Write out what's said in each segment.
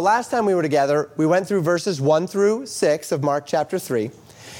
Last time we were together, we went through verses 1 through 6 of Mark chapter 3.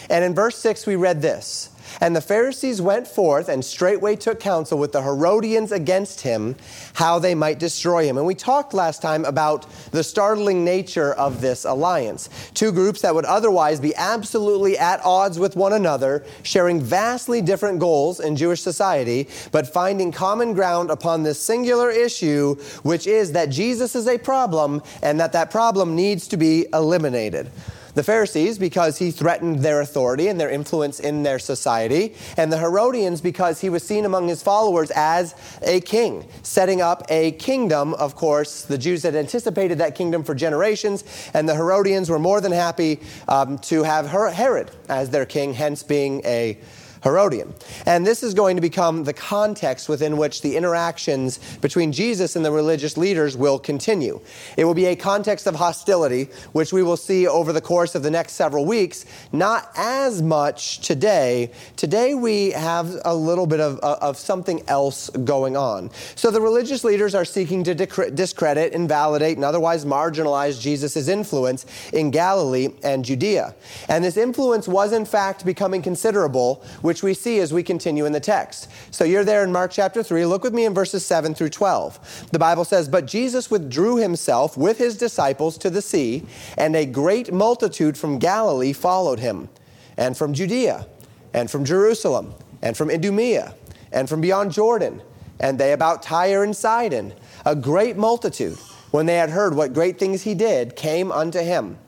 And in verse 6, we read this And the Pharisees went forth and straightway took counsel with the Herodians against him, how they might destroy him. And we talked last time about the startling nature of this alliance. Two groups that would otherwise be absolutely at odds with one another, sharing vastly different goals in Jewish society, but finding common ground upon this singular issue, which is that Jesus is a problem and that that problem needs to be eliminated. The Pharisees, because he threatened their authority and their influence in their society, and the Herodians, because he was seen among his followers as a king, setting up a kingdom. Of course, the Jews had anticipated that kingdom for generations, and the Herodians were more than happy um, to have Herod as their king, hence being a Herodian. And this is going to become the context within which the interactions between Jesus and the religious leaders will continue. It will be a context of hostility, which we will see over the course of the next several weeks, not as much today. Today we have a little bit of, uh, of something else going on. So the religious leaders are seeking to discredit, invalidate, and otherwise marginalize Jesus' influence in Galilee and Judea. And this influence was in fact becoming considerable which we see as we continue in the text. So you're there in Mark chapter 3. Look with me in verses 7 through 12. The Bible says, But Jesus withdrew himself with his disciples to the sea, and a great multitude from Galilee followed him, and from Judea, and from Jerusalem, and from Idumea, and from beyond Jordan, and they about Tyre and Sidon. A great multitude, when they had heard what great things he did, came unto him.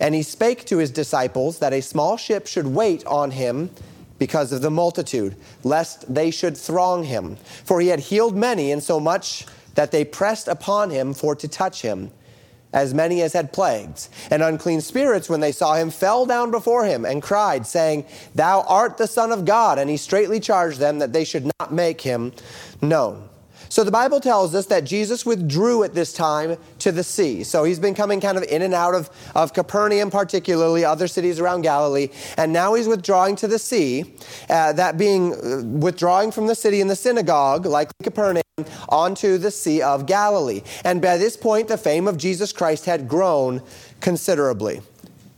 And he spake to his disciples that a small ship should wait on him because of the multitude, lest they should throng him. For he had healed many, insomuch that they pressed upon him for to touch him, as many as had plagues. And unclean spirits, when they saw him, fell down before him and cried, saying, Thou art the Son of God. And he straitly charged them that they should not make him known. So the Bible tells us that Jesus withdrew at this time to the sea. So he's been coming kind of in and out of, of Capernaum, particularly other cities around Galilee. And now he's withdrawing to the sea, uh, that being uh, withdrawing from the city in the synagogue, like Capernaum, onto the Sea of Galilee. And by this point, the fame of Jesus Christ had grown considerably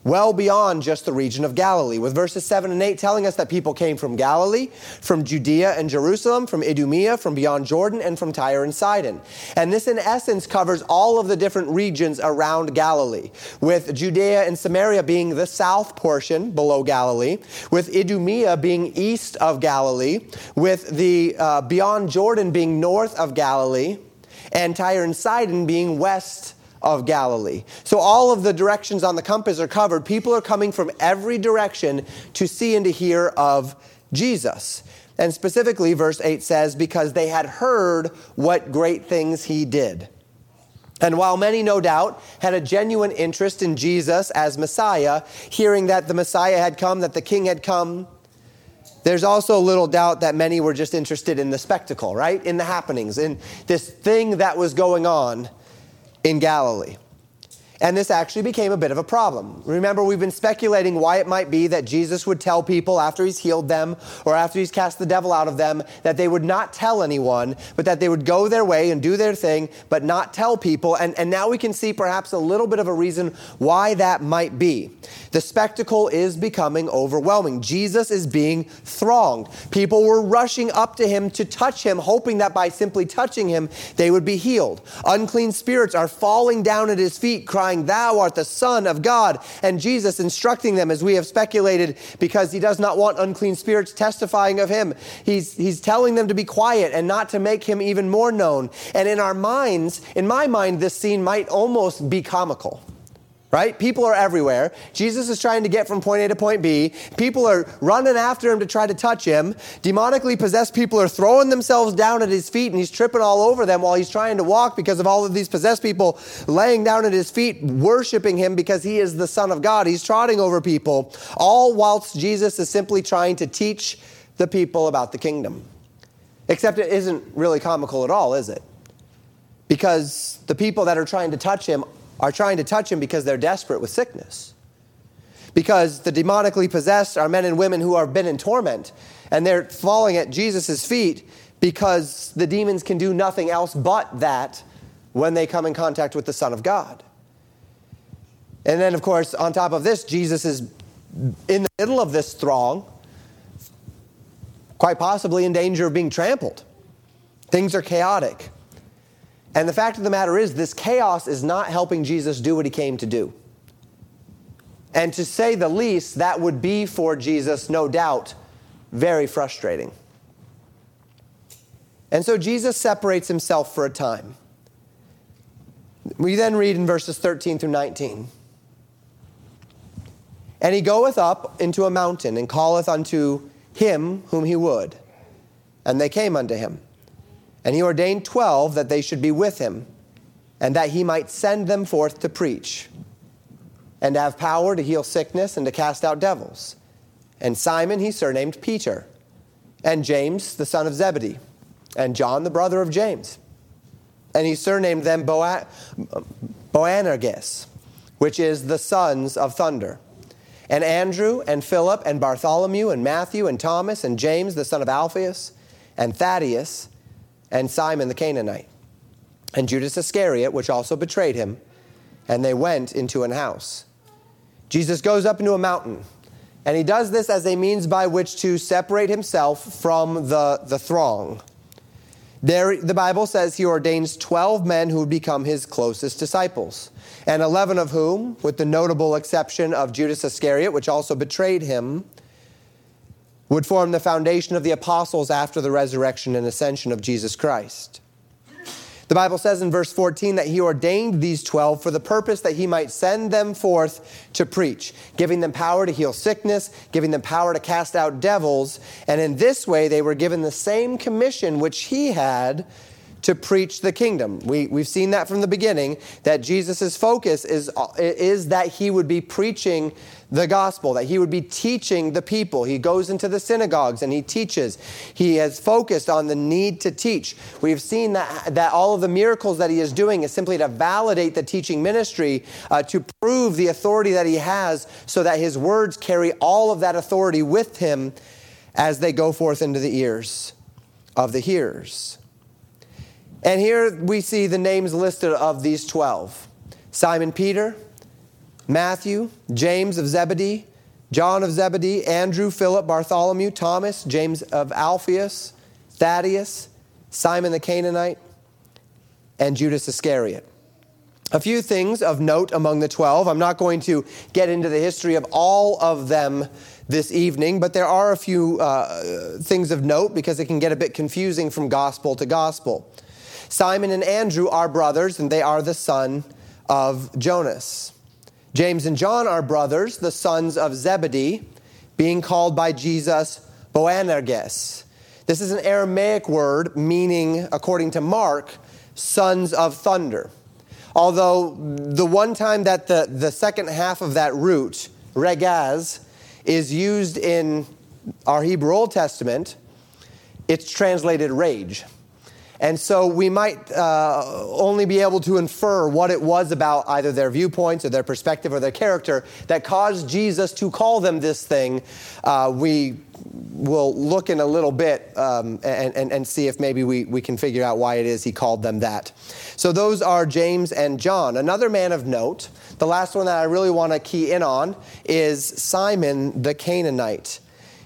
well beyond just the region of Galilee, with verses 7 and 8 telling us that people came from Galilee, from Judea and Jerusalem, from Idumea, from beyond Jordan, and from Tyre and Sidon. And this, in essence, covers all of the different regions around Galilee, with Judea and Samaria being the south portion below Galilee, with Idumea being east of Galilee, with the uh, beyond Jordan being north of Galilee, and Tyre and Sidon being west of Galilee. So all of the directions on the compass are covered. People are coming from every direction to see and to hear of Jesus. And specifically, verse 8 says, because they had heard what great things he did. And while many, no doubt, had a genuine interest in Jesus as Messiah, hearing that the Messiah had come, that the King had come, there's also little doubt that many were just interested in the spectacle, right? In the happenings, in this thing that was going on in Galilee. And this actually became a bit of a problem. Remember, we've been speculating why it might be that Jesus would tell people after he's healed them or after he's cast the devil out of them that they would not tell anyone, but that they would go their way and do their thing, but not tell people. And, and now we can see perhaps a little bit of a reason why that might be. The spectacle is becoming overwhelming. Jesus is being thronged. People were rushing up to him to touch him, hoping that by simply touching him, they would be healed. Unclean spirits are falling down at his feet, crying, Thou art the Son of God. And Jesus instructing them, as we have speculated, because he does not want unclean spirits testifying of him. He's, he's telling them to be quiet and not to make him even more known. And in our minds, in my mind, this scene might almost be comical right? People are everywhere. Jesus is trying to get from point A to point B. People are running after him to try to touch him. Demonically possessed people are throwing themselves down at his feet and he's tripping all over them while he's trying to walk because of all of these possessed people laying down at his feet, worshiping him because he is the Son of God. He's trotting over people, all whilst Jesus is simply trying to teach the people about the kingdom. Except it isn't really comical at all, is it? Because the people that are trying to touch him are trying to touch him because they're desperate with sickness. Because the demonically possessed are men and women who have been in torment, and they're falling at Jesus' feet because the demons can do nothing else but that when they come in contact with the Son of God. And then, of course, on top of this, Jesus is in the middle of this throng, quite possibly in danger of being trampled. Things are chaotic. And the fact of the matter is, this chaos is not helping Jesus do what he came to do. And to say the least, that would be for Jesus, no doubt, very frustrating. And so Jesus separates himself for a time. We then read in verses 13 through 19. And he goeth up into a mountain and calleth unto him whom he would. And they came unto him. And he ordained twelve that they should be with him, and that he might send them forth to preach, and have power to heal sickness and to cast out devils. And Simon he surnamed Peter, and James the son of Zebedee, and John the brother of James. And he surnamed them Boanerges, which is the sons of thunder and Andrew and Philip and Bartholomew and Matthew and Thomas and James the son of Alphaeus and Thaddeus and Simon the Canaanite and Judas Iscariot, which also betrayed him. And they went into an house. Jesus goes up into a mountain, and he does this as a means by which to separate himself from the, the throng. There, the Bible says he ordains 12 men who would become his closest disciples, and 11 of whom, with the notable exception of Judas Iscariot, which also betrayed him, would form the foundation of the apostles after the resurrection and ascension of Jesus Christ. The Bible says in verse 14 that he ordained these 12 for the purpose that he might send them forth to preach, giving them power to heal sickness, giving them power to cast out devils. And in this way, they were given the same commission which he had to preach the kingdom. We, we've seen that from the beginning, that Jesus' focus is, is that he would be preaching the gospel, that he would be teaching the people. He goes into the synagogues and he teaches. He has focused on the need to teach. We've seen that, that all of the miracles that he is doing is simply to validate the teaching ministry, uh, to prove the authority that he has, so that his words carry all of that authority with him as they go forth into the ears of the hearers. And here we see the names listed of these 12 Simon Peter, Matthew, James of Zebedee, John of Zebedee, Andrew, Philip, Bartholomew, Thomas, James of Alphaeus, Thaddeus, Simon the Canaanite, and Judas Iscariot. A few things of note among the 12. I'm not going to get into the history of all of them this evening, but there are a few uh, things of note because it can get a bit confusing from gospel to gospel. Simon and Andrew are brothers, and they are the son of Jonas. James and John are brothers, the sons of Zebedee, being called by Jesus Boanerges. This is an Aramaic word meaning, according to Mark, sons of thunder. Although the one time that the, the second half of that root, regaz, is used in our Hebrew Old Testament, it's translated rage. And so we might uh, only be able to infer what it was about either their viewpoints or their perspective or their character that caused Jesus to call them this thing. Uh, we will look in a little bit um, and, and, and see if maybe we, we can figure out why it is he called them that. So those are James and John. Another man of note, the last one that I really want to key in on, is Simon the Canaanite.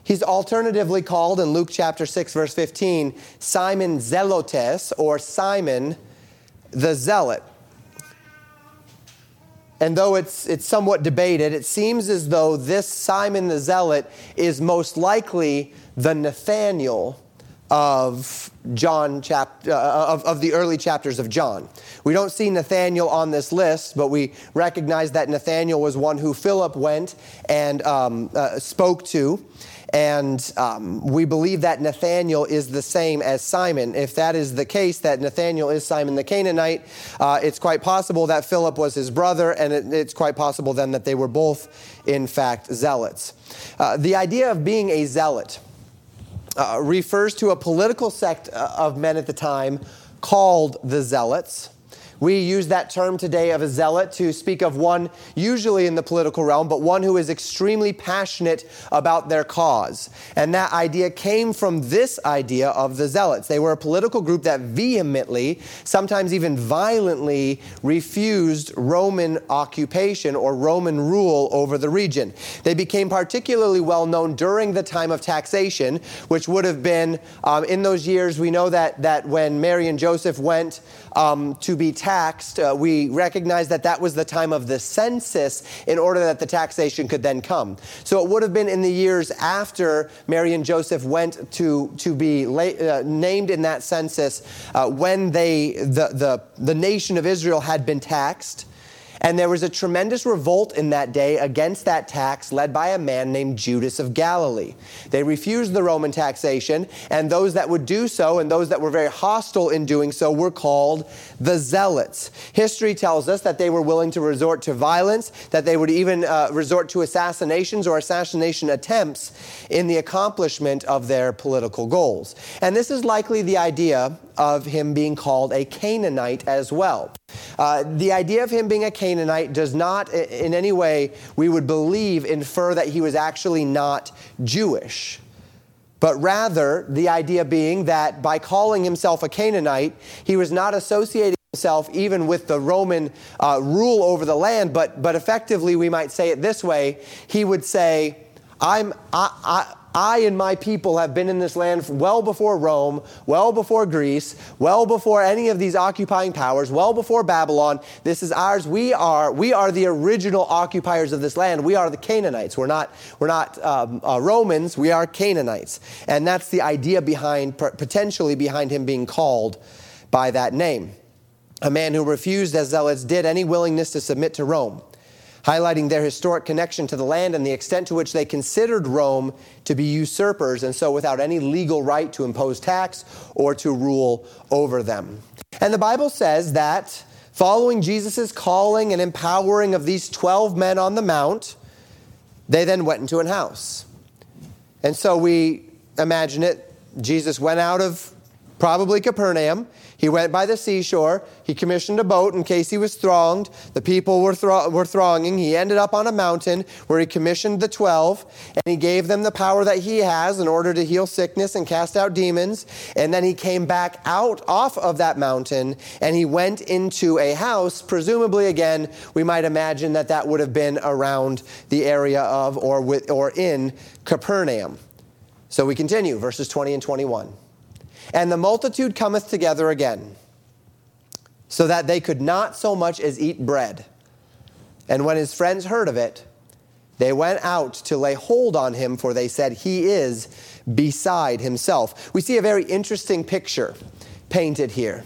He's alternatively called in Luke chapter 6, verse 15, Simon Zelotes or Simon the Zealot. And though it's, it's somewhat debated, it seems as though this Simon the Zealot is most likely the Nathaniel of John chapter uh, of, of the early chapters of John. We don't see Nathaniel on this list, but we recognize that Nathaniel was one who Philip went and um, uh, spoke to. And um, we believe that Nathaniel is the same as Simon. If that is the case, that Nathaniel is Simon the Canaanite, uh, it's quite possible that Philip was his brother, and it, it's quite possible then that they were both, in fact, zealots. Uh, the idea of being a zealot uh, refers to a political sect uh, of men at the time called the Zealots We use that term today of a zealot to speak of one, usually in the political realm, but one who is extremely passionate about their cause. And that idea came from this idea of the zealots. They were a political group that vehemently, sometimes even violently, refused Roman occupation or Roman rule over the region. They became particularly well known during the time of taxation, which would have been um, in those years. We know that, that when Mary and Joseph went um, to be taxed, uh, we recognize that that was the time of the census in order that the taxation could then come. So it would have been in the years after Mary and Joseph went to, to be la- uh, named in that census uh, when they, the, the, the nation of Israel had been taxed. And there was a tremendous revolt in that day against that tax led by a man named Judas of Galilee. They refused the Roman taxation, and those that would do so and those that were very hostile in doing so were called the Zealots. History tells us that they were willing to resort to violence, that they would even uh, resort to assassinations or assassination attempts in the accomplishment of their political goals. And this is likely the idea of him being called a Canaanite as well. Uh, the idea of him being a Canaanite does not, in any way, we would believe, infer that he was actually not Jewish. But rather, the idea being that by calling himself a Canaanite, he was not associating himself even with the Roman uh, rule over the land, but, but effectively, we might say it this way he would say, I'm, I, I and my people have been in this land well before Rome, well before Greece, well before any of these occupying powers, well before Babylon. This is ours. We are, we are the original occupiers of this land. We are the Canaanites. We're not, we're not um, uh, Romans, we are Canaanites. And that's the idea behind, potentially behind him being called by that name. A man who refused, as zealots did, any willingness to submit to Rome highlighting their historic connection to the land and the extent to which they considered Rome to be usurpers, and so without any legal right to impose tax or to rule over them. And the Bible says that following Jesus' calling and empowering of these 12 men on the Mount, they then went into an house. And so we imagine it, Jesus went out of probably Capernaum. He went by the seashore. He commissioned a boat in case he was thronged. The people were, thro- were thronging. He ended up on a mountain where he commissioned the 12 and he gave them the power that he has in order to heal sickness and cast out demons. And then he came back out off of that mountain and he went into a house. Presumably, again, we might imagine that that would have been around the area of or, with, or in Capernaum. So we continue, verses 20 and 21. And the multitude cometh together again, so that they could not so much as eat bread. And when his friends heard of it, they went out to lay hold on him, for they said, He is beside himself. We see a very interesting picture painted here.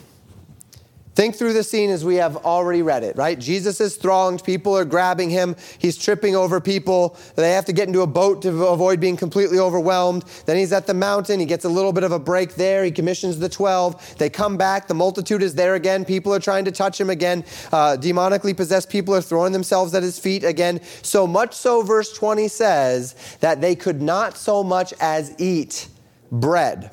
Think through the scene as we have already read it, right? Jesus is thronged. People are grabbing him. He's tripping over people. They have to get into a boat to avoid being completely overwhelmed. Then he's at the mountain. He gets a little bit of a break there. He commissions the 12. They come back. The multitude is there again. People are trying to touch him again. Uh, demonically possessed people are throwing themselves at his feet again. So much so, verse 20 says, that they could not so much as eat bread.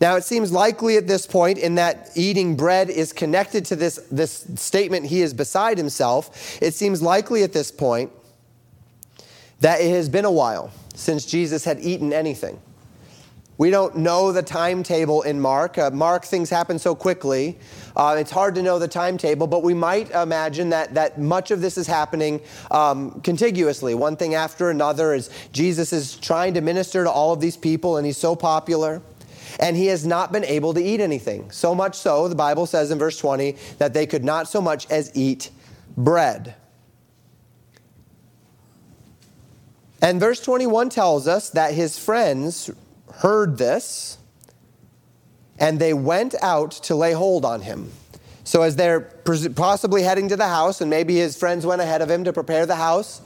Now, it seems likely at this point, in that eating bread is connected to this, this statement, he is beside himself. It seems likely at this point that it has been a while since Jesus had eaten anything. We don't know the timetable in Mark. Uh, Mark, things happen so quickly. Uh, it's hard to know the timetable, but we might imagine that, that much of this is happening um, contiguously, one thing after another, as Jesus is trying to minister to all of these people, and he's so popular and he has not been able to eat anything. So much so, the Bible says in verse 20, that they could not so much as eat bread. And verse 21 tells us that his friends heard this and they went out to lay hold on him. So, as they're possibly heading to the house, and maybe his friends went ahead of him to prepare the house,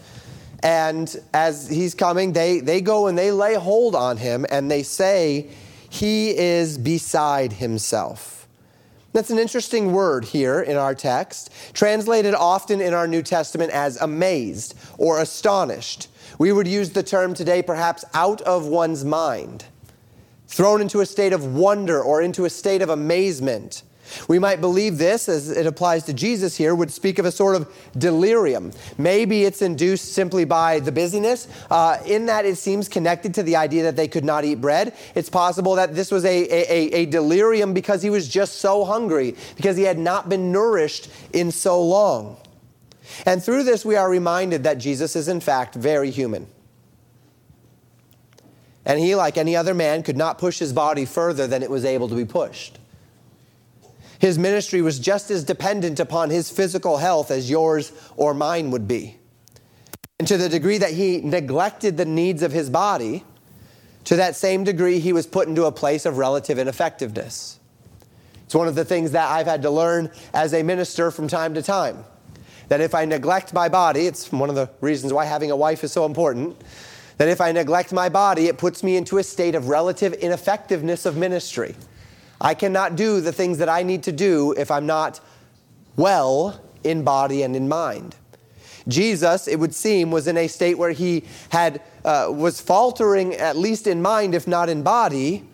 and as he's coming, they, they go and they lay hold on him and they say, he is beside himself. That's an interesting word here in our text, translated often in our New Testament as amazed or astonished. We would use the term today perhaps out of one's mind, thrown into a state of wonder or into a state of amazement. We might believe this, as it applies to Jesus here, would speak of a sort of delirium. Maybe it's induced simply by the busyness, uh, in that it seems connected to the idea that they could not eat bread. It's possible that this was a, a, a delirium because he was just so hungry, because he had not been nourished in so long. And through this, we are reminded that Jesus is, in fact, very human. And he, like any other man, could not push his body further than it was able to be pushed. His ministry was just as dependent upon his physical health as yours or mine would be. And to the degree that he neglected the needs of his body, to that same degree, he was put into a place of relative ineffectiveness. It's one of the things that I've had to learn as a minister from time to time. That if I neglect my body, it's one of the reasons why having a wife is so important. That if I neglect my body, it puts me into a state of relative ineffectiveness of ministry. I cannot do the things that I need to do if I'm not well in body and in mind. Jesus, it would seem, was in a state where he had uh, was faltering at least in mind, if not in body,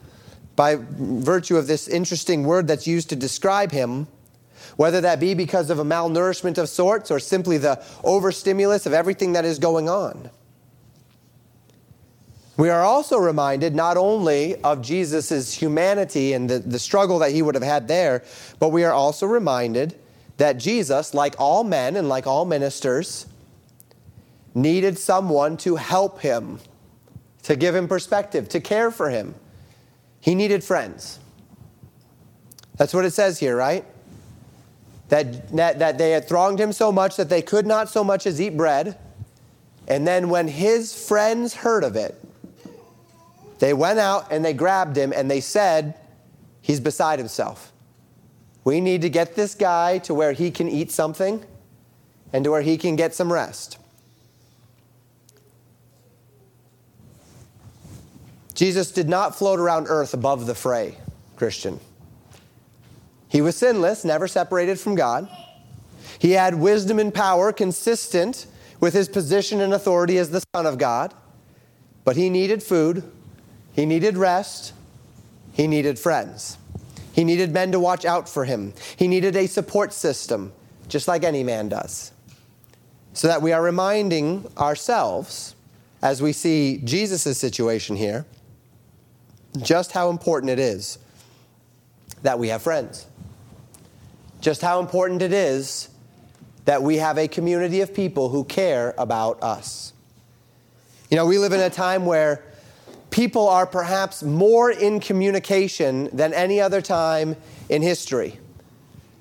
by virtue of this interesting word that's used to describe him. Whether that be because of a malnourishment of sorts or simply the overstimulus of everything that is going on. We are also reminded not only of Jesus' humanity and the, the struggle that he would have had there, but we are also reminded that Jesus, like all men and like all ministers, needed someone to help him, to give him perspective, to care for him. He needed friends. That's what it says here, right? That, that, that they had thronged him so much that they could not so much as eat bread. And then when his friends heard of it, they went out and they grabbed him and they said, He's beside himself. We need to get this guy to where he can eat something and to where he can get some rest. Jesus did not float around earth above the fray, Christian. He was sinless, never separated from God. He had wisdom and power consistent with his position and authority as the Son of God, but he needed food he needed rest. He needed friends. He needed men to watch out for him. He needed a support system, just like any man does. So that we are reminding ourselves, as we see Jesus' situation here, just how important it is that we have friends. Just how important it is that we have a community of people who care about us. You know, we live in a time where people are perhaps more in communication than any other time in history.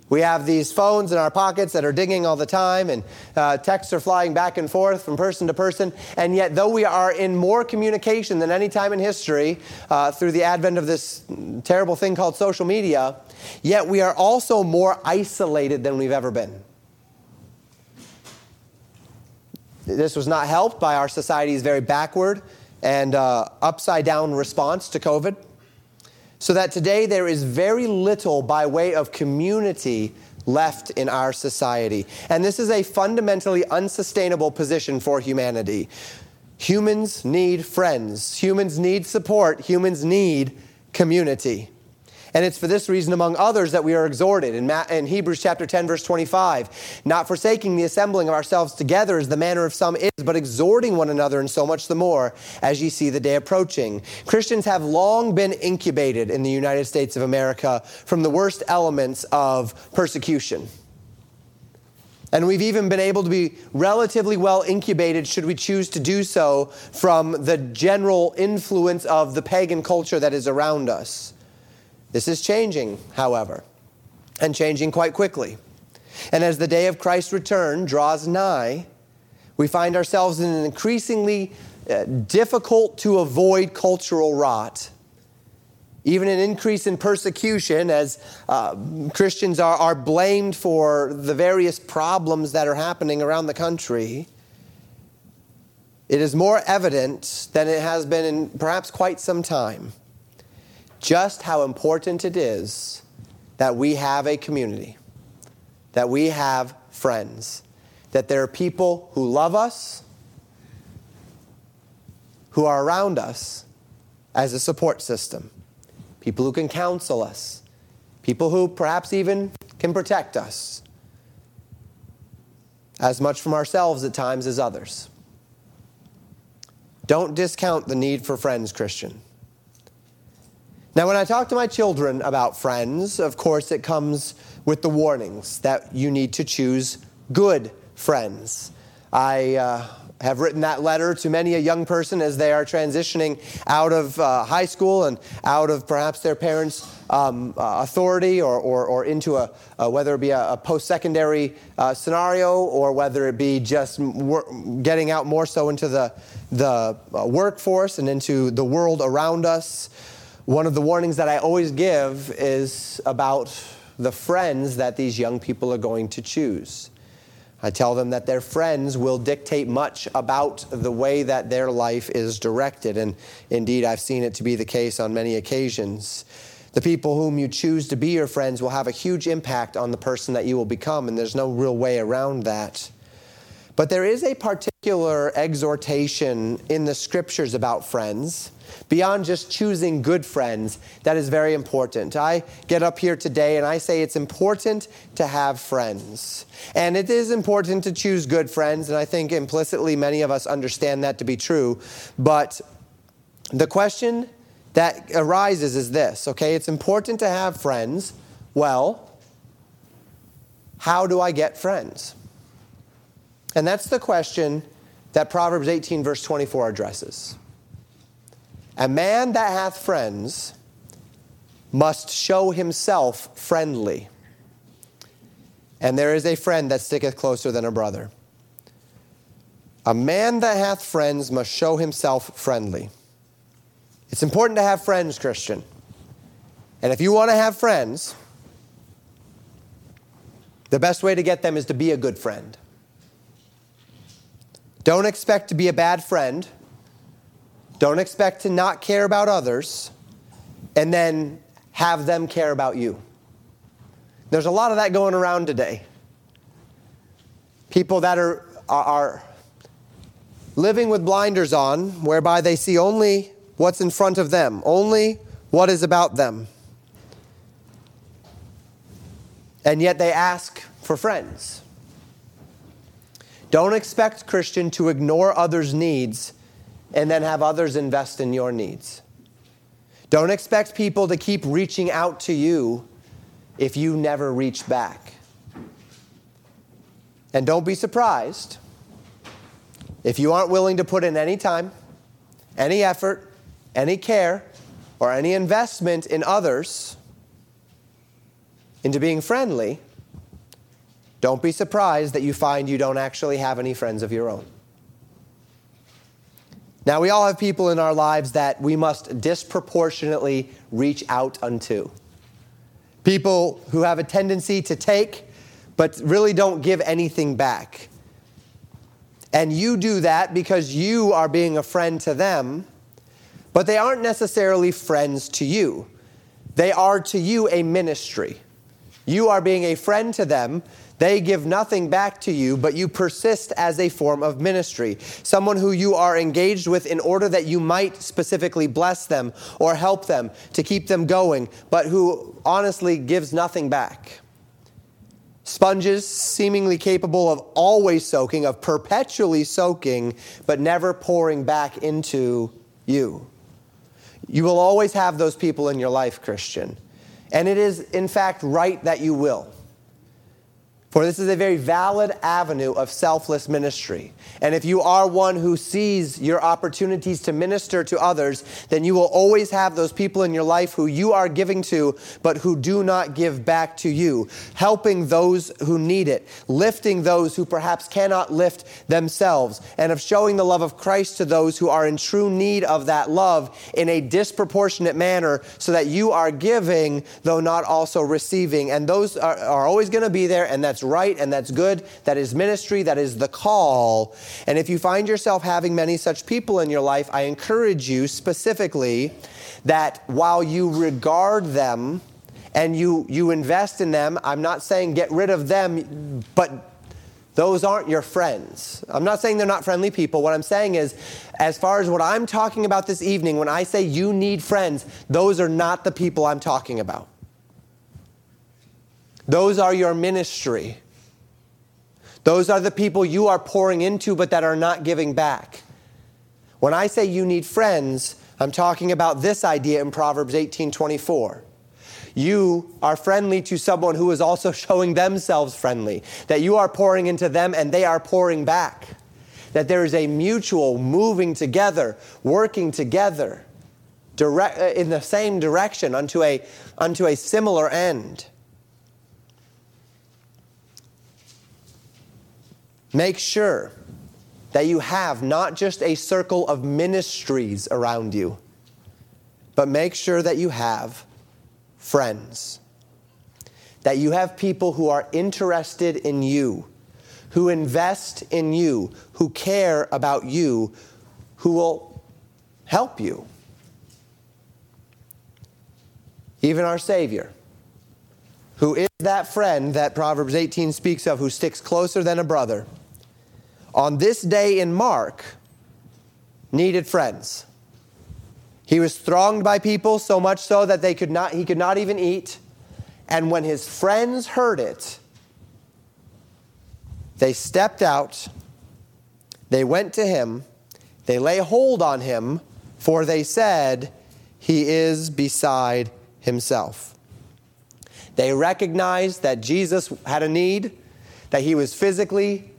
We have these phones in our pockets that are dinging all the time, and uh, texts are flying back and forth from person to person. And yet, though we are in more communication than any time in history uh, through the advent of this terrible thing called social media, yet we are also more isolated than we've ever been. This was not helped by our society's very backward and uh, upside down response to COVID. So that today there is very little by way of community left in our society. And this is a fundamentally unsustainable position for humanity. Humans need friends, humans need support, humans need community. And it's for this reason, among others, that we are exhorted in, Ma- in, Hebrews chapter 10, verse 25, not forsaking the assembling of ourselves together as the manner of some is, but exhorting one another, and so much the more as ye see the day approaching. Christians have long been incubated in the United States of America from the worst elements of persecution. And we've even been able to be relatively well incubated, should we choose to do so, from the general influence of the pagan culture that is around us. This is changing, however, and changing quite quickly. And as the day of Christ's return draws nigh, we find ourselves in an increasingly uh, difficult to avoid cultural rot. Even an increase in persecution as uh, Christians are, are blamed for the various problems that are happening around the country. It is more evident than it has been in perhaps quite some time just how important it is that we have a community, that we have friends, that there are people who love us, who are around us as a support system, people who can counsel us, people who perhaps even can protect us as much from ourselves at times as others. Don't discount the need for friends, Christian. Now, when I talk to my children about friends, of course, it comes with the warnings that you need to choose good friends. I uh, have written that letter to many a young person as they are transitioning out of uh, high school and out of perhaps their parents' um, uh, authority or, or, or into a, whether it be a, a post secondary uh, scenario or whether it be just wor- getting out more so into the, the uh, workforce and into the world around us. One of the warnings that I always give is about the friends that these young people are going to choose. I tell them that their friends will dictate much about the way that their life is directed. And indeed, I've seen it to be the case on many occasions. The people whom you choose to be your friends will have a huge impact on the person that you will become, and there's no real way around that. But there is a particular exhortation in the scriptures about friends beyond just choosing good friends, that is very important. I get up here today and I say it's important to have friends. And it is important to choose good friends, and I think implicitly many of us understand that to be true. But the question that arises is this okay, it's important to have friends. Well, how do I get friends? And that's the question that Proverbs 18, verse 24 addresses. A man that hath friends must show himself friendly. And there is a friend that sticketh closer than a brother. A man that hath friends must show himself friendly. It's important to have friends, Christian. And if you want to have friends, the best way to get them is to be a good friend. Don't expect to be a bad friend don't expect to not care about others and then have them care about you. There's a lot of that going around today. People that are, are living with blinders on, whereby they see only what's in front of them, only what is about them. And yet they ask for friends. Don't expect, Christian, to ignore others' needs and then have others invest in your needs. Don't expect people to keep reaching out to you if you never reach back. And don't be surprised if you aren't willing to put in any time, any effort, any care, or any investment in others into being friendly. Don't be surprised that you find you don't actually have any friends of your own. Now, we all have people in our lives that we must disproportionately reach out unto. People who have a tendency to take, but really don't give anything back. And you do that because you are being a friend to them, but they aren't necessarily friends to you. They are to you a ministry. You are being a friend to them they give nothing back to you, but you persist as a form of ministry. Someone who you are engaged with in order that you might specifically bless them or help them to keep them going, but who honestly gives nothing back. Sponges, seemingly capable of always soaking, of perpetually soaking, but never pouring back into you. You will always have those people in your life, Christian. And it is, in fact, right that you will. For this is a very valid avenue of selfless ministry. And if you are one who sees your opportunities to minister to others, then you will always have those people in your life who you are giving to, but who do not give back to you, helping those who need it, lifting those who perhaps cannot lift themselves, and of showing the love of Christ to those who are in true need of that love in a disproportionate manner, so that you are giving, though not also receiving. And those are, are always going to be there, and that's that's right and that's good. That is ministry. That is the call. And if you find yourself having many such people in your life, I encourage you specifically that while you regard them and you, you invest in them, I'm not saying get rid of them, but those aren't your friends. I'm not saying they're not friendly people. What I'm saying is, as far as what I'm talking about this evening, when I say you need friends, those are not the people I'm talking about. Those are your ministry. Those are the people you are pouring into but that are not giving back. When I say you need friends, I'm talking about this idea in Proverbs 18:24. You are friendly to someone who is also showing themselves friendly, that you are pouring into them and they are pouring back. That there is a mutual moving together, working together direct, uh, in the same direction unto a, unto a similar end. Make sure that you have not just a circle of ministries around you, but make sure that you have friends. That you have people who are interested in you, who invest in you, who care about you, who will help you. Even our Savior, who is that friend that Proverbs 18 speaks of, who sticks closer than a brother on this day in Mark, needed friends. He was thronged by people so much so that they could not, he could not even eat. And when his friends heard it, they stepped out, they went to him, they lay hold on him, for they said, He is beside himself. They recognized that Jesus had a need, that he was physically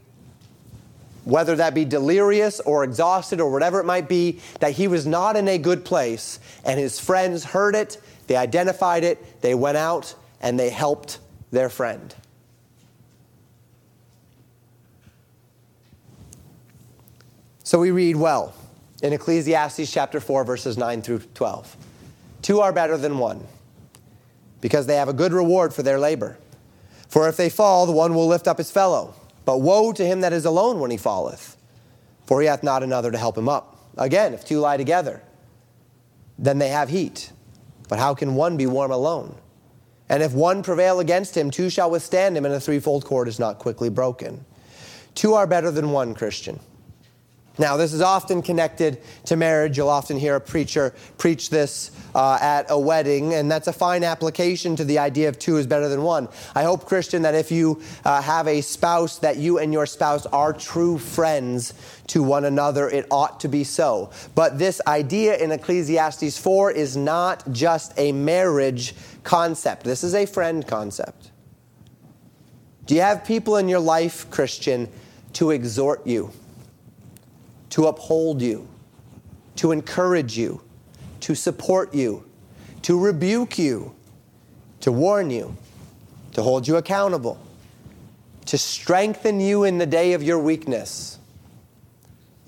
whether that be delirious or exhausted or whatever it might be, that he was not in a good place. And his friends heard it, they identified it, they went out and they helped their friend. So we read well in Ecclesiastes chapter 4, verses 9 through 12. Two are better than one because they have a good reward for their labor. For if they fall, the one will lift up his fellow. But woe to him that is alone when he falleth, for he hath not another to help him up. Again, if two lie together, then they have heat. But how can one be warm alone? And if one prevail against him, two shall withstand him, and a threefold cord is not quickly broken. Two are better than one, Christian. Now, this is often connected to marriage. You'll often hear a preacher preach this uh, at a wedding, and that's a fine application to the idea of two is better than one. I hope, Christian, that if you uh, have a spouse, that you and your spouse are true friends to one another. It ought to be so. But this idea in Ecclesiastes 4 is not just a marriage concept, this is a friend concept. Do you have people in your life, Christian, to exhort you? To uphold you, to encourage you, to support you, to rebuke you, to warn you, to hold you accountable, to strengthen you in the day of your weakness.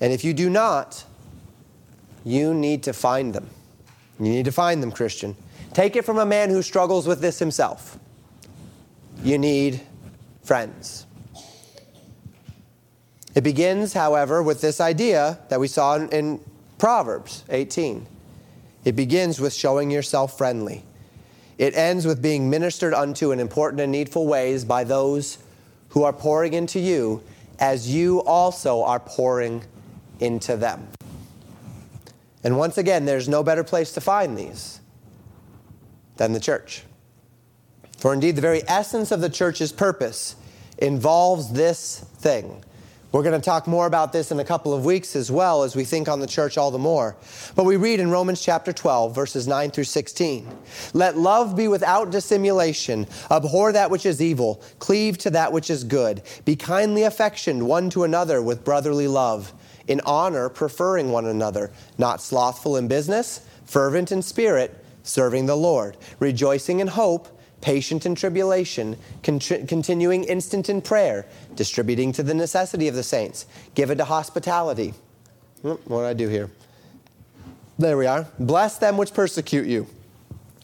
And if you do not, you need to find them. You need to find them, Christian. Take it from a man who struggles with this himself. You need friends. It begins, however, with this idea that we saw in, in Proverbs 18. It begins with showing yourself friendly. It ends with being ministered unto in important and needful ways by those who are pouring into you as you also are pouring into them. And once again, there's no better place to find these than the church. For indeed, the very essence of the church's purpose involves this thing we're going to talk more about this in a couple of weeks as well as we think on the church all the more. But we read in Romans chapter 12, verses 9 through 16 Let love be without dissimulation, abhor that which is evil, cleave to that which is good, be kindly affectioned one to another with brotherly love, in honor preferring one another, not slothful in business, fervent in spirit, serving the Lord, rejoicing in hope patient in tribulation, continuing instant in prayer, distributing to the necessity of the saints, given to hospitality. Hmm, what do I do here? There we are. Bless them which persecute you.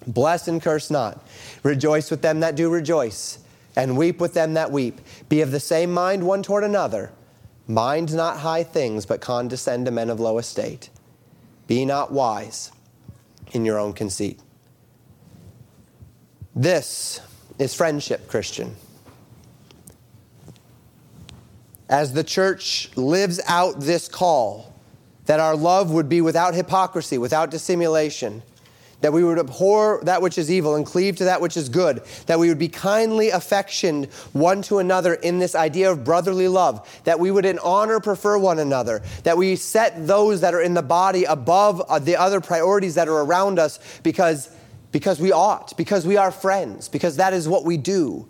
Bless and curse not. Rejoice with them that do rejoice, and weep with them that weep. Be of the same mind one toward another. Mind not high things, but condescend to men of low estate. Be not wise in your own conceit. This is friendship, Christian. As the church lives out this call, that our love would be without hypocrisy, without dissimulation, that we would abhor that which is evil and cleave to that which is good, that we would be kindly affectioned one to another in this idea of brotherly love, that we would in honor prefer one another, that we set those that are in the body above uh, the other priorities that are around us because, because we ought, because we are friends, because that is what we do.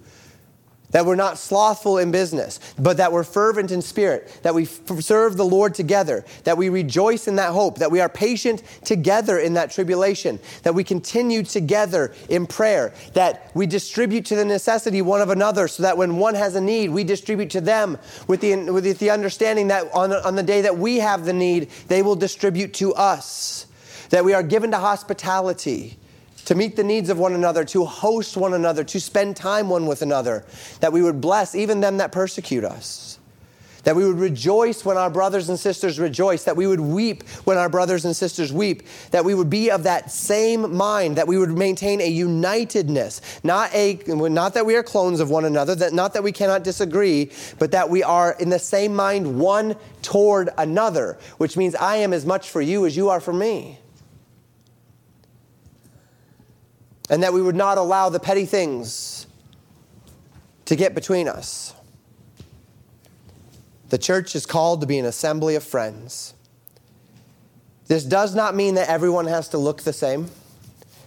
That we're not slothful in business, but that we're fervent in spirit, that we f- serve the Lord together, that we rejoice in that hope, that we are patient together in that tribulation, that we continue together in prayer, that we distribute to the necessity one of another, so that when one has a need, we distribute to them with the, with the understanding that on, on the day that we have the need, they will distribute to us, that we are given to hospitality to meet the needs of one another, to host one another, to spend time one with another, that we would bless even them that persecute us, that we would rejoice when our brothers and sisters rejoice, that we would weep when our brothers and sisters weep, that we would be of that same mind, that we would maintain a unitedness, not, a, not that we are clones of one another, that, not that we cannot disagree, but that we are in the same mind one toward another, which means I am as much for you as you are for me. And that we would not allow the petty things to get between us. The church is called to be an assembly of friends. This does not mean that everyone has to look the same,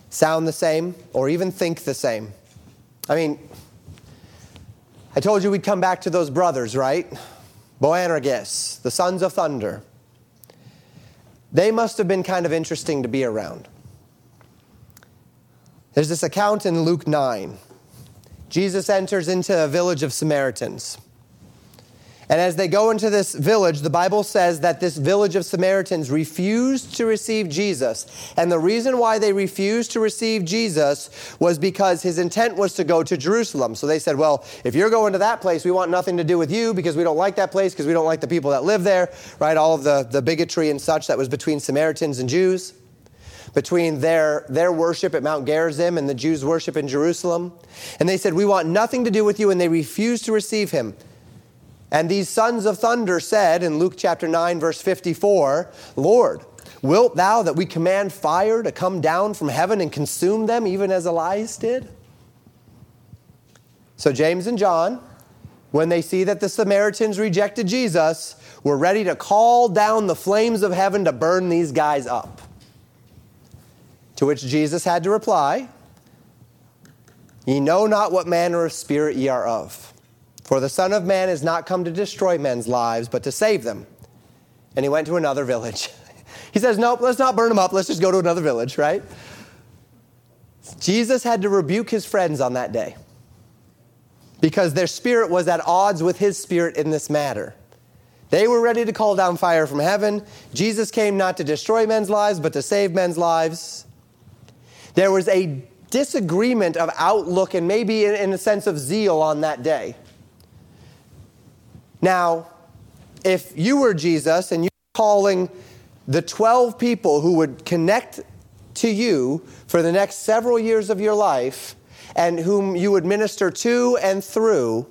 sound the same, or even think the same. I mean, I told you we'd come back to those brothers, right? Boanerges, the sons of thunder. They must have been kind of interesting to be around. There's this account in Luke 9. Jesus enters into a village of Samaritans. And as they go into this village, the Bible says that this village of Samaritans refused to receive Jesus. And the reason why they refused to receive Jesus was because his intent was to go to Jerusalem. So they said, Well, if you're going to that place, we want nothing to do with you because we don't like that place, because we don't like the people that live there, right? All of the, the bigotry and such that was between Samaritans and Jews between their, their worship at Mount Gerizim and the Jews' worship in Jerusalem. And they said, We want nothing to do with you, and they refused to receive him. And these sons of thunder said in Luke chapter 9, verse 54, Lord, wilt thou that we command fire to come down from heaven and consume them, even as Elias did? So James and John, when they see that the Samaritans rejected Jesus, were ready to call down the flames of heaven to burn these guys up. To which Jesus had to reply, Ye know not what manner of spirit ye are of. For the Son of Man is not come to destroy men's lives, but to save them. And he went to another village. he says, Nope, let's not burn them up. Let's just go to another village, right? Jesus had to rebuke his friends on that day because their spirit was at odds with his spirit in this matter. They were ready to call down fire from heaven. Jesus came not to destroy men's lives, but to save men's lives. There was a disagreement of outlook and maybe in, in a sense of zeal on that day. Now, if you were Jesus and you're calling the 12 people who would connect to you for the next several years of your life and whom you would minister to and through,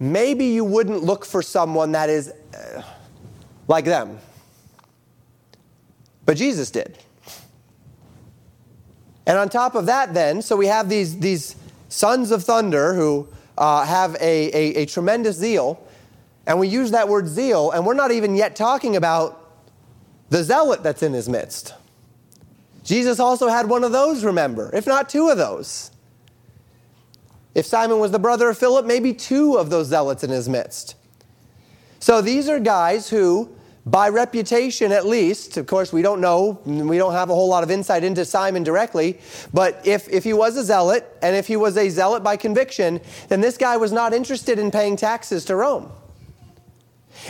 maybe you wouldn't look for someone that is uh, like them. But Jesus did. And on top of that, then, so we have these, these sons of thunder who uh, have a, a, a tremendous zeal. And we use that word zeal, and we're not even yet talking about the zealot that's in his midst. Jesus also had one of those, remember, if not two of those. If Simon was the brother of Philip, maybe two of those zealots in his midst. So these are guys who by reputation, at least, of course, we don't know, we don't have a whole lot of insight into Simon directly, but if, if he was a zealot, and if he was a zealot by conviction, then this guy was not interested in paying taxes to Rome.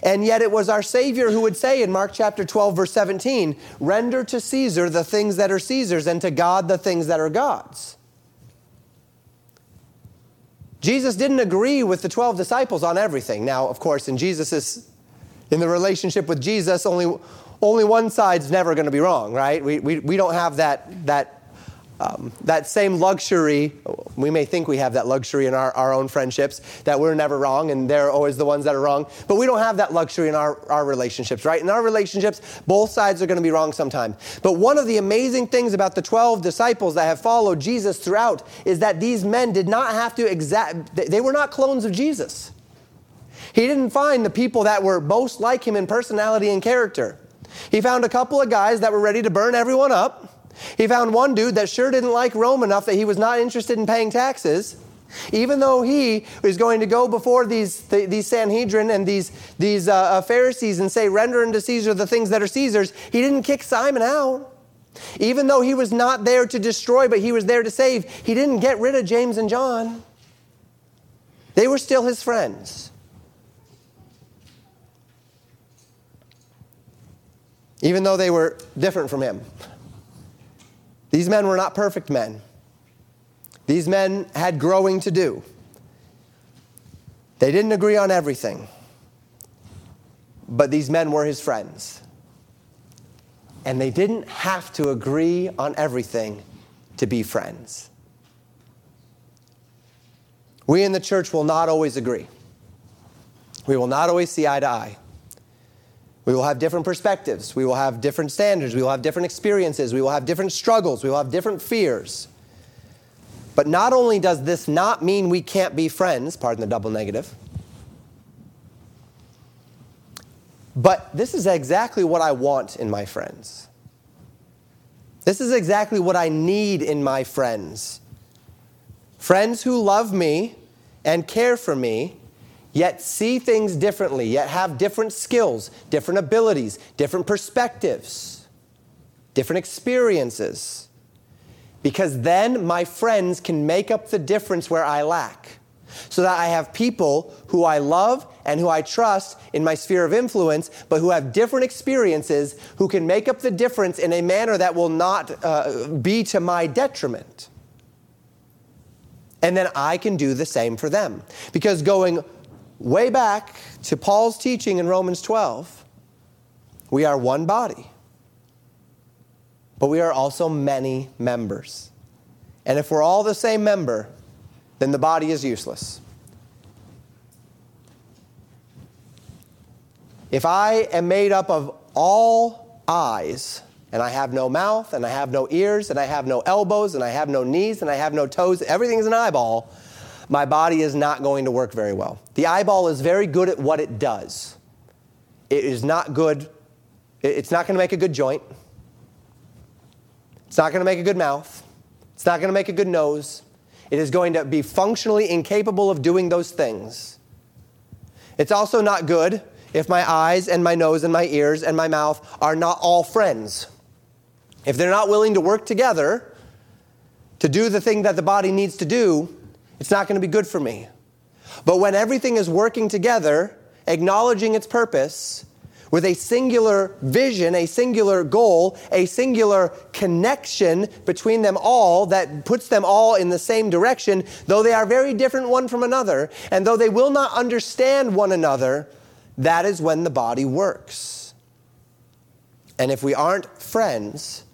And yet it was our Savior who would say in Mark chapter 12, verse 17, render to Caesar the things that are Caesar's, and to God the things that are God's. Jesus didn't agree with the 12 disciples on everything. Now, of course, in Jesus' in the relationship with Jesus, only, only one side's never going to be wrong, right? We, we, we don't have that, that um, that same luxury. We may think we have that luxury in our, our own friendships, that we're never wrong and they're always the ones that are wrong. But we don't have that luxury in our, our relationships, right? In our relationships, both sides are going to be wrong sometime. But one of the amazing things about the 12 disciples that have followed Jesus throughout is that these men did not have to exact, they were not clones of Jesus. He didn't find the people that were most like him in personality and character. He found a couple of guys that were ready to burn everyone up. He found one dude that sure didn't like Rome enough that he was not interested in paying taxes. Even though he was going to go before these, these Sanhedrin and these, these uh, uh, Pharisees and say, Render unto Caesar the things that are Caesar's, he didn't kick Simon out. Even though he was not there to destroy, but he was there to save, he didn't get rid of James and John. They were still his friends. Even though they were different from him. These men were not perfect men. These men had growing to do. They didn't agree on everything, but these men were his friends. And they didn't have to agree on everything to be friends. We in the church will not always agree. We will not always see eye to eye. We will have different perspectives. We will have different standards. We will have different experiences. We will have different struggles. We will have different fears. But not only does this not mean we can't be friends, pardon the double negative, but this is exactly what I want in my friends. This is exactly what I need in my friends. Friends who love me and care for me yet see things differently, yet have different skills, different abilities, different perspectives, different experiences. Because then my friends can make up the difference where I lack. So that I have people who I love and who I trust in my sphere of influence, but who have different experiences, who can make up the difference in a manner that will not uh, be to my detriment. And then I can do the same for them. Because going way back to Paul's teaching in Romans 12, we are one body, but we are also many members. And if we're all the same member, then the body is useless. If I am made up of all eyes, and I have no mouth, and I have no ears, and I have no elbows, and I have no knees, and I have no toes, everything is an eyeball, my body is not going to work very well. The eyeball is very good at what it does. It is not good, it's not going to make a good joint. It's not going to make a good mouth. It's not going to make a good nose. It is going to be functionally incapable of doing those things. It's also not good if my eyes and my nose and my ears and my mouth are not all friends. If they're not willing to work together to do the thing that the body needs to do, it's not going to be good for me. But when everything is working together, acknowledging its purpose, with a singular vision, a singular goal, a singular connection between them all that puts them all in the same direction, though they are very different one from another, and though they will not understand one another, that is when the body works. And if we aren't friends,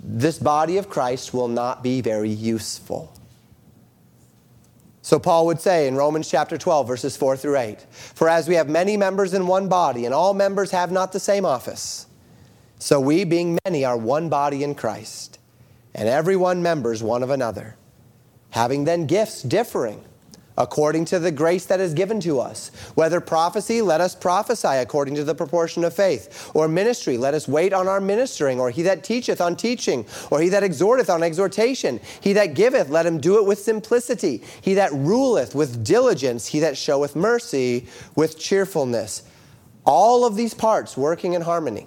this body of Christ will not be very useful. So Paul would say in Romans chapter 12, verses 4 through 8 For as we have many members in one body, and all members have not the same office, so we, being many, are one body in Christ, and every one members one of another, having then gifts differing according to the grace that is given to us. Whether prophecy, let us prophesy according to the proportion of faith. Or ministry, let us wait on our ministering. Or he that teacheth on teaching. Or he that exhorteth on exhortation. He that giveth, let him do it with simplicity. He that ruleth with diligence. He that showeth mercy with cheerfulness. All of these parts working in harmony.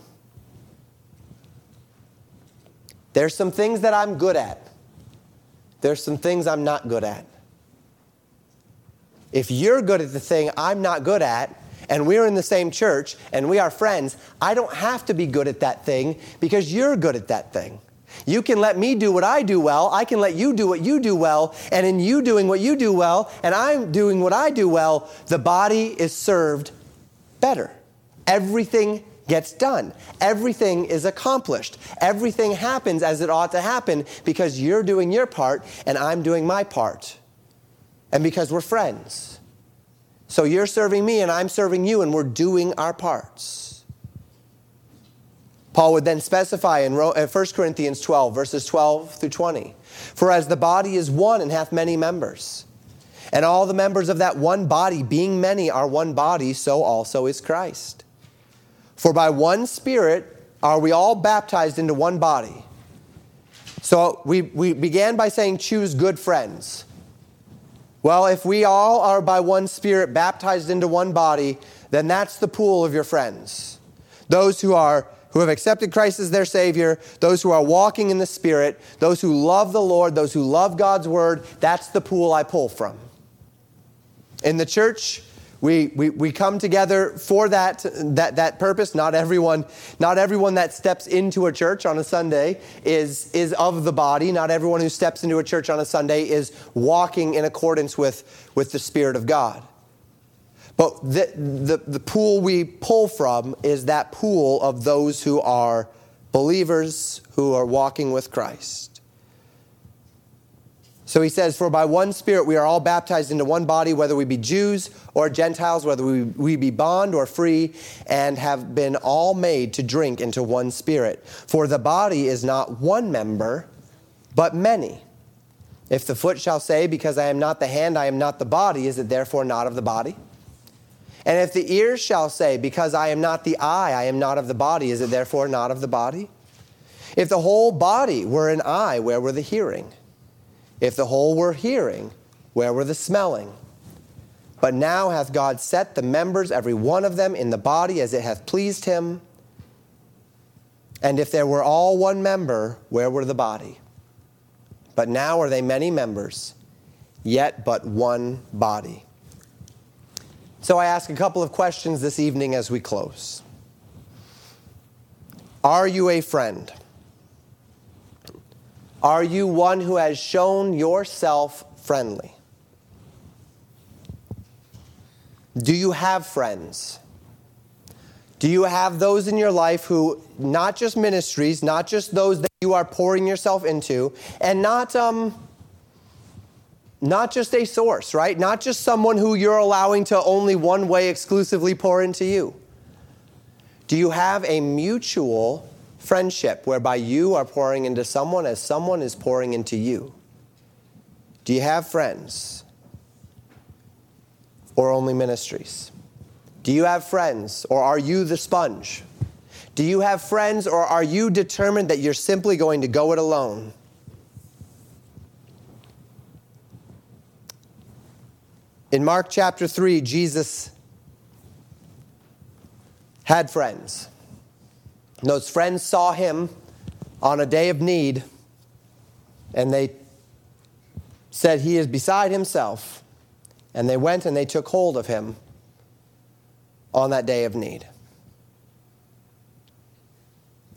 There's some things that I'm good at. There's some things I'm not good at. If you're good at the thing I'm not good at, and we're in the same church and we are friends, I don't have to be good at that thing because you're good at that thing. You can let me do what I do well. I can let you do what you do well. And in you doing what you do well and I'm doing what I do well, the body is served better. Everything gets done. Everything is accomplished. Everything happens as it ought to happen because you're doing your part and I'm doing my part. And because we're friends. So you're serving me and I'm serving you and we're doing our parts. Paul would then specify in 1 uh, Corinthians 12, verses 12 through 20 For as the body is one and hath many members, and all the members of that one body, being many, are one body, so also is Christ. For by one Spirit are we all baptized into one body. So we, we began by saying, choose good friends. Well, if we all are by one Spirit baptized into one body, then that's the pool of your friends. Those who are who have accepted Christ as their Savior, those who are walking in the Spirit, those who love the Lord, those who love God's Word, that's the pool I pull from. In the church, we, we, we come together for that, that, that purpose. Not everyone, not everyone that steps into a church on a Sunday is, is of the body. Not everyone who steps into a church on a Sunday is walking in accordance with, with the Spirit of God. But the, the, the pool we pull from is that pool of those who are believers who are walking with Christ. So he says, For by one Spirit we are all baptized into one body, whether we be Jews or Gentiles, whether we, we be bond or free, and have been all made to drink into one Spirit. For the body is not one member, but many. If the foot shall say, Because I am not the hand, I am not the body, is it therefore not of the body? And if the ear shall say, Because I am not the eye, I am not of the body, is it therefore not of the body? If the whole body were an eye, where were the hearing? If the whole were hearing, where were the smelling? But now hath God set the members, every one of them, in the body as it hath pleased him. And if there were all one member, where were the body? But now are they many members, yet but one body. So I ask a couple of questions this evening as we close. Are you a friend? Are you one who has shown yourself friendly? Do you have friends? Do you have those in your life who, not just ministries, not just those that you are pouring yourself into, and not, um, not just a source, right? Not just someone who you're allowing to only one way exclusively pour into you. Do you have a mutual friendship whereby you are pouring into someone as someone is pouring into you? Do you have friends? Or only ministries? Do you have friends or are you the sponge? Do you have friends or are you determined that you're simply going to go it alone? In Mark chapter 3, Jesus had friends. Those friends saw him on a day of need, and they said, He is beside himself. And they went and they took hold of him on that day of need.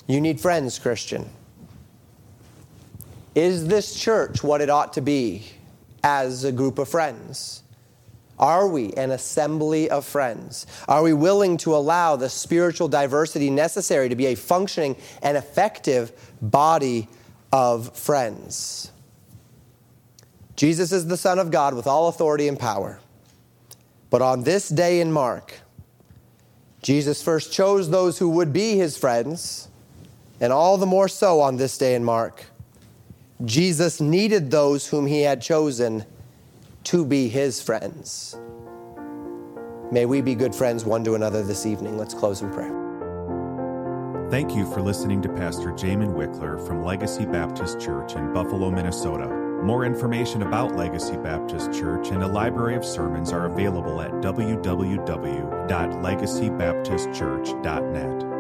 You need friends, Christian. Is this church what it ought to be as a group of friends? Are we an assembly of friends? Are we willing to allow the spiritual diversity necessary to be a functioning and effective body of friends? Jesus is the Son of God with all authority and power. But on this day in Mark, Jesus first chose those who would be his friends, and all the more so on this day in Mark. Jesus needed those whom he had chosen to be his friends. May we be good friends one to another this evening. Let's close in prayer. Thank you for listening to Pastor Jamin Wickler from Legacy Baptist Church in Buffalo, Minnesota. More information about Legacy Baptist Church and a library of sermons are available at www.legacybaptistchurch.net.